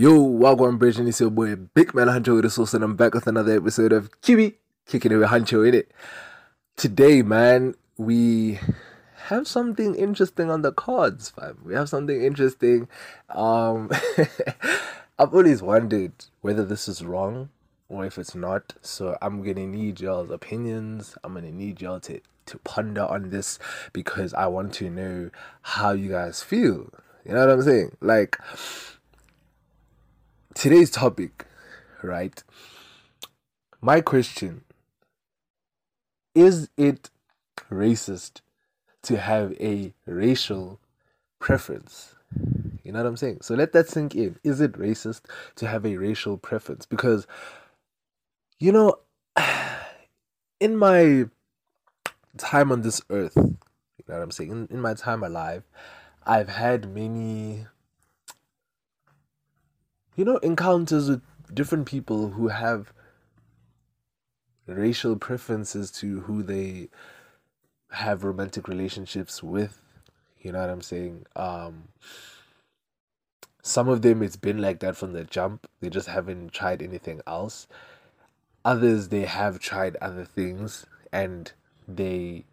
Yo, Wagwan Bridge, and it's your boy Big Man Huncho with the sauce, and I'm back with another episode of Kiwi Kicking It with Huncho in it. Today, man, we have something interesting on the cards, fam. We have something interesting. Um, I've always wondered whether this is wrong or if it's not. So I'm gonna need y'all's opinions. I'm gonna need y'all to to ponder on this because I want to know how you guys feel. You know what I'm saying? Like today's topic, right? My question is it racist to have a racial preference? You know what I'm saying? So let that sink in. Is it racist to have a racial preference? Because, you know, in my time on this earth, you know what I'm saying? In, in my time alive, I've had many you know, encounters with different people who have racial preferences to who they have romantic relationships with. You know what I'm saying? Um, some of them it's been like that from the jump. They just haven't tried anything else. Others they have tried other things and they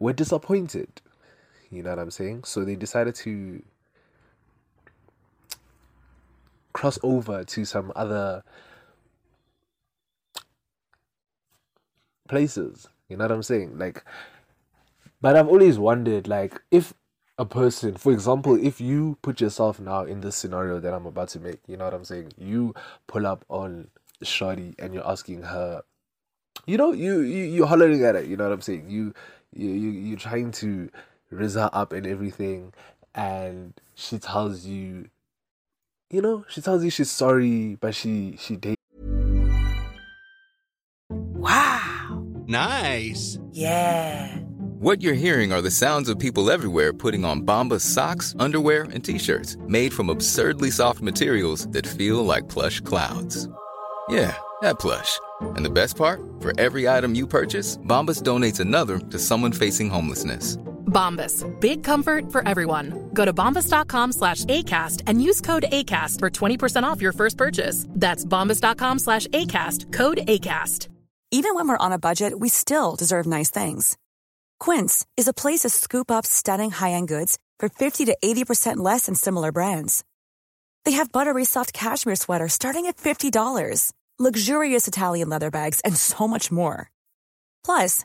were disappointed. You know what I'm saying? So they decided to cross over to some other places. You know what I'm saying? Like, but I've always wondered, like, if a person, for example, if you put yourself now in this scenario that I'm about to make, you know what I'm saying? You pull up on Shorty and you're asking her, you know, you you you're hollering at it. You know what I'm saying? You you you you're trying to raise her up and everything, and she tells you you know, she tells you she's sorry, but she she did. Wow. Nice. Yeah. What you're hearing are the sounds of people everywhere putting on Bombas socks, underwear, and t-shirts made from absurdly soft materials that feel like plush clouds. Yeah, that plush. And the best part? For every item you purchase, Bombas donates another to someone facing homelessness. Bombas. Big comfort for everyone. Go to bombas.com slash ACAST and use code ACAST for 20% off your first purchase. That's bombas.com slash ACAST. Code ACAST. Even when we're on a budget, we still deserve nice things. Quince is a place to scoop up stunning high-end goods for 50 to 80% less than similar brands. They have buttery soft cashmere sweaters starting at $50, luxurious Italian leather bags, and so much more. Plus,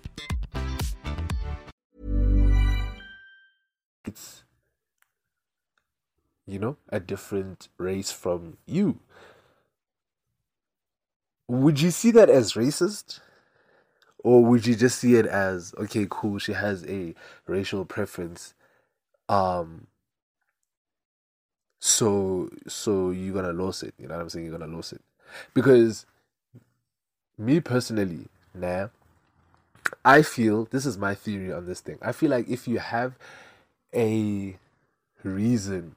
you know a different race from you. Would you see that as racist? Or would you just see it as okay, cool, she has a racial preference. Um so so you're gonna lose it, you know what I'm saying? You're gonna lose it. Because me personally, nah, I feel this is my theory on this thing. I feel like if you have a reason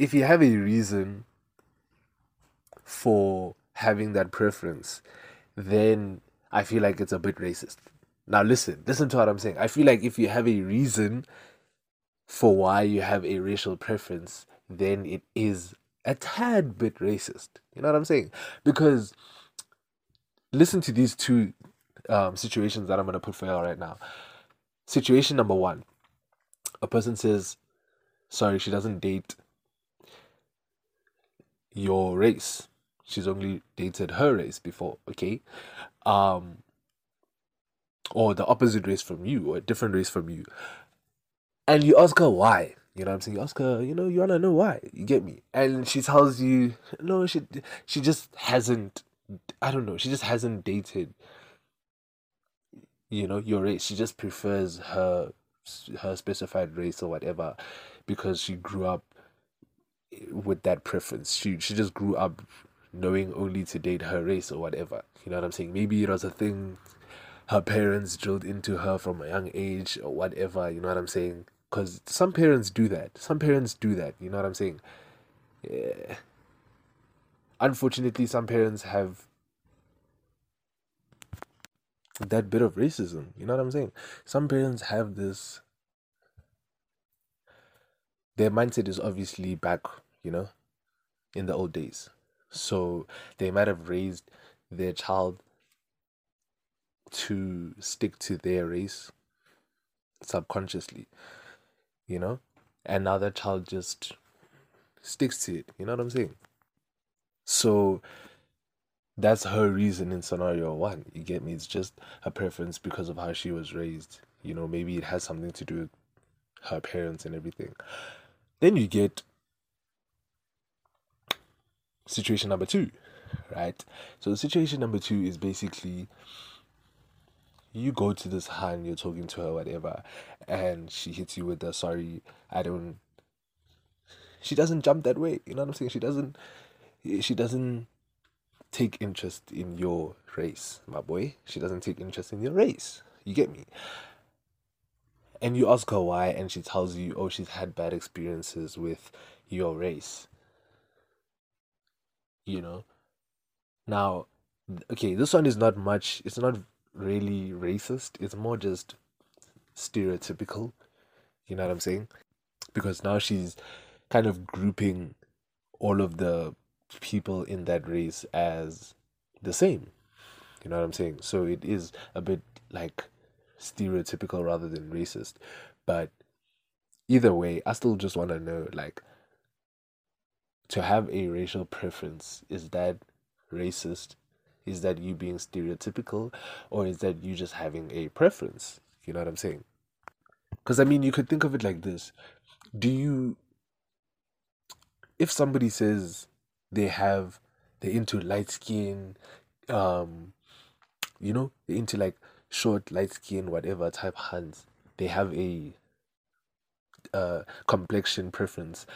if you have a reason for having that preference, then I feel like it's a bit racist. Now, listen, listen to what I'm saying. I feel like if you have a reason for why you have a racial preference, then it is a tad bit racist. You know what I'm saying? Because listen to these two um, situations that I'm going to put for you right now. Situation number one a person says, sorry, she doesn't date your race she's only dated her race before okay um or the opposite race from you or a different race from you and you ask her why You know what I'm saying? You ask her, you know, you wanna know why? You get me? And she tells you, no, she she just hasn't. I don't know. She just hasn't dated. You know your race. She just prefers her her specified race or whatever because she grew up with that preference. She she just grew up knowing only to date her race or whatever. You know what I'm saying? Maybe it was a thing her parents drilled into her from a young age or whatever. You know what I'm saying? Because some parents do that. Some parents do that. You know what I'm saying? Yeah. Unfortunately, some parents have that bit of racism. You know what I'm saying? Some parents have this. Their mindset is obviously back, you know, in the old days. So they might have raised their child to stick to their race subconsciously, you know? And now that child just sticks to it. You know what I'm saying? So that's her reason in scenario one. You get me? It's just a preference because of how she was raised. You know, maybe it has something to do with her parents and everything. Then you get situation number two, right? So situation number two is basically you go to this hand, you're talking to her, whatever, and she hits you with the sorry, I don't. She doesn't jump that way. You know what I'm saying? She doesn't. She doesn't take interest in your race, my boy. She doesn't take interest in your race. You get me? And you ask her why, and she tells you, oh, she's had bad experiences with your race. You know? Now, okay, this one is not much, it's not really racist, it's more just stereotypical. You know what I'm saying? Because now she's kind of grouping all of the people in that race as the same. You know what I'm saying? So it is a bit like stereotypical rather than racist. But either way, I still just want to know like to have a racial preference is that racist? Is that you being stereotypical or is that you just having a preference? You know what I'm saying? Because I mean, you could think of it like this. Do you if somebody says they have they're into light skin um you know they're into like short light skin whatever type hands they have a uh complexion preference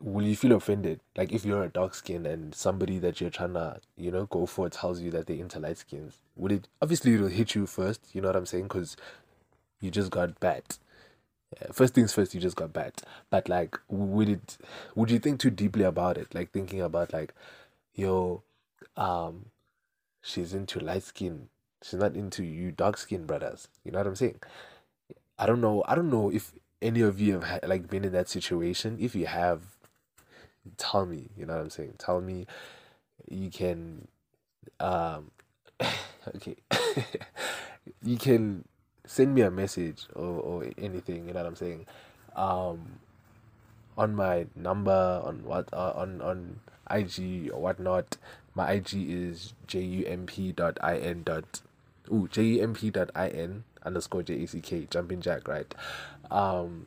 will you feel offended? Like if you're a dark skin and somebody that you're trying to you know go for tells you that they're into light skins would it obviously it'll hit you first you know what i'm saying? Because you just got bat. First things first you just got bat. But like would it would you think too deeply about it? Like thinking about like yo um she's into light skin. She's not into you dark skin brothers. You know what i'm saying? I don't know i don't know if any of you have like been in that situation. If you have tell me you know what i'm saying? Tell me you can um okay you can send me a message or, or anything you know what i'm saying? Um on my number on what uh, on on ig or whatnot. My ig is jump dot in dot ooh jump in underscore jack jumping jack right? Um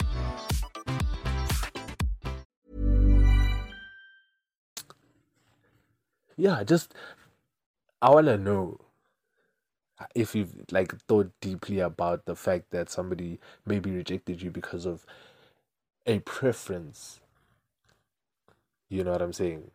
Yeah just i want to know if you've like thought deeply about the fact that somebody maybe rejected you because of a preference. You know what I'm saying?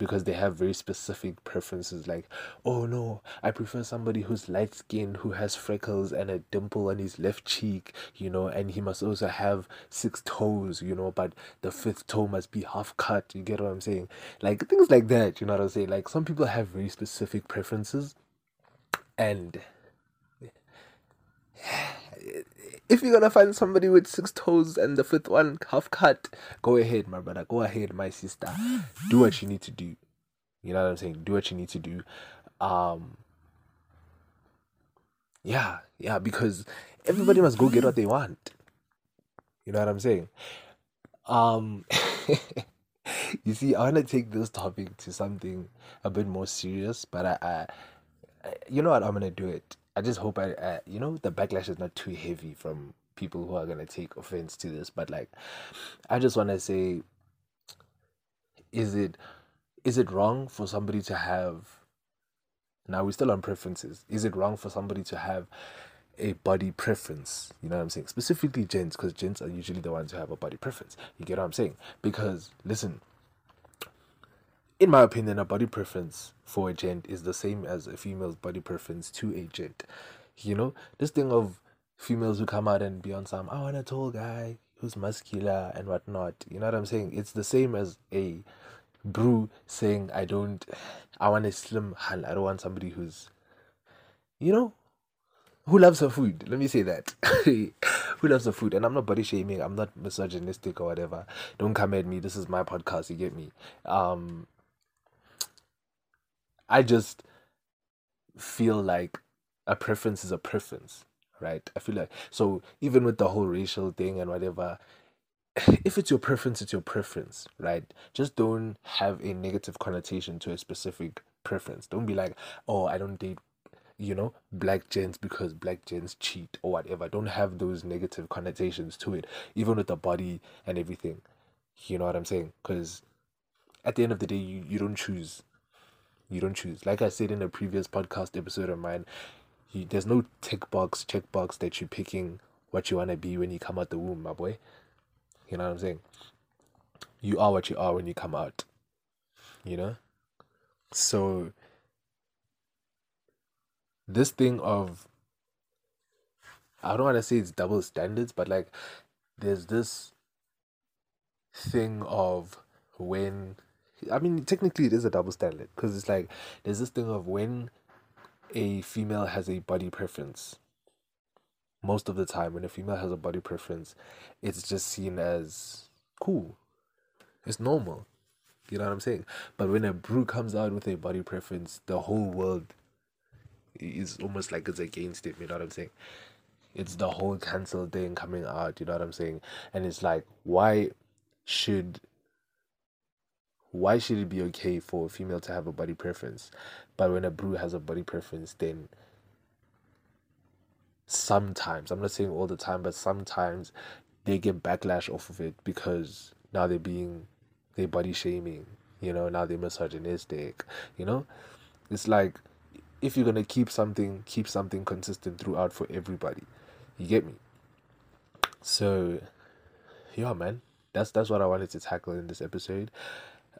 Because they have very specific preferences, like, oh no, I prefer somebody who's light skinned, who has freckles and a dimple on his left cheek, you know, and he must also have six toes, you know, but the fifth toe must be half cut. You get what I'm saying? Like things like that, you know what I'm saying? Like some people have very specific preferences, and if you're gonna find somebody with six toes and the fifth one half cut, go ahead, my brother. Go ahead, my sister. Do what you need to do. You know what I'm saying? Do what you need to do. Um Yeah, yeah, because everybody must go get what they want. You know what I'm saying? Um you see, I wanna take this topic to something a bit more serious, but I, I, I you know what, I'm gonna do it. I just hope I, I, you know, the backlash is not too heavy from people who are gonna take offense to this. But like, I just want to say, is it, is it wrong for somebody to have? Now we're still on preferences. Is it wrong for somebody to have a body preference? You know what I'm saying? Specifically, gents, because gents are usually the ones who have a body preference. You get what I'm saying? Because listen, in my opinion, a body preference for a gent is the same as a female's body preference to a gent. You know, this thing of females who come out and be on some, I want a tall guy who's muscular and whatnot. You know what I'm saying? It's the same as a brew saying, I don't, I want a slim hull. I don't want somebody who's, you know, who loves her food. Let me say that. who loves her food. And I'm not body shaming. I'm not misogynistic or whatever. Don't come at me. This is my podcast. You get me? Um, I just feel like a preference is a preference, right? I feel like so even with the whole racial thing and whatever, if it's your preference, it's your preference, right? Just don't have a negative connotation to a specific preference. Don't be like, oh, I don't date, you know, black gents because black gents cheat or whatever. Don't have those negative connotations to it, even with the body and everything. You know what I'm saying? Because at the end of the day, you, you don't choose you don't choose. Like I said in a previous podcast episode of mine, you, there's no tick box, check box that you're picking what you want to be when you come out the womb, my boy. You know what I'm saying? You are what you are when you come out. You know? So, this thing of, I don't want to say it's double standards, but like, there's this thing of when I mean, technically, it is a double standard because it's like there's this thing of when a female has a body preference. Most of the time, when a female has a body preference, it's just seen as cool. It's normal. You know what I'm saying? But when a brew comes out with a body preference, the whole world is almost like it's against it. You know what I'm saying? It's the whole cancel thing coming out. You know what I'm saying? And it's like, why should why should it be okay for a female to have a body preference? But when a brew has a body preference then sometimes i'm not saying all the time but sometimes they get backlash off of it because now they're being they body shaming you know now they're misogynistic you know? It's like if you're gonna keep something keep something consistent throughout for everybody. You get me? So yeah man. That's that's what i wanted to tackle in this episode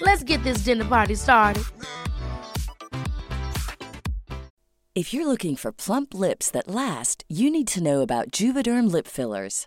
Let's get this dinner party started. If you're looking for plump lips that last, you need to know about Juvederm lip fillers.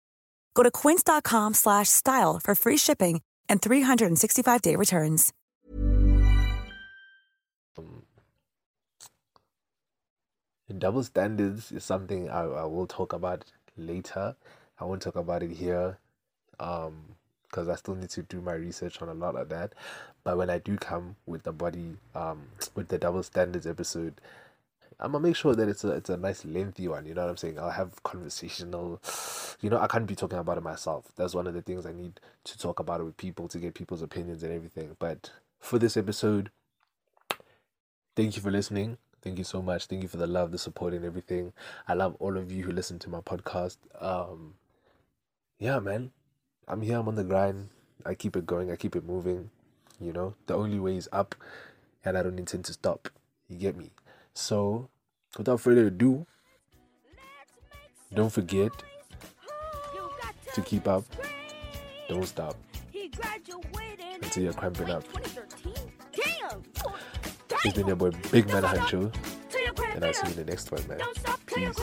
Go to quince.com slash style for free shipping and 365-day returns. double standards is something I, I will talk about later. I won't talk about it here um because I still need to do my research on a lot of that. But when I do come with the body um with the double standards episode, I'm gonna make sure that it's a it's a nice lengthy one. You know what I'm saying? I'll have conversational. You know, I can't be talking about it myself. That's one of the things I need to talk about it with people to get people's opinions and everything. But for this episode, thank you for listening. Thank you so much. Thank you for the love, the support, and everything. I love all of you who listen to my podcast. Um, yeah, man, I'm here. I'm on the grind. I keep it going. I keep it moving. You know, the only way is up, and I don't intend to stop. You get me? So, without further ado, don't forget to keep up. Don't stop until you're cramping up. It's been your boy Big Man Huncho, and I'll see you in the next one, man. Peace.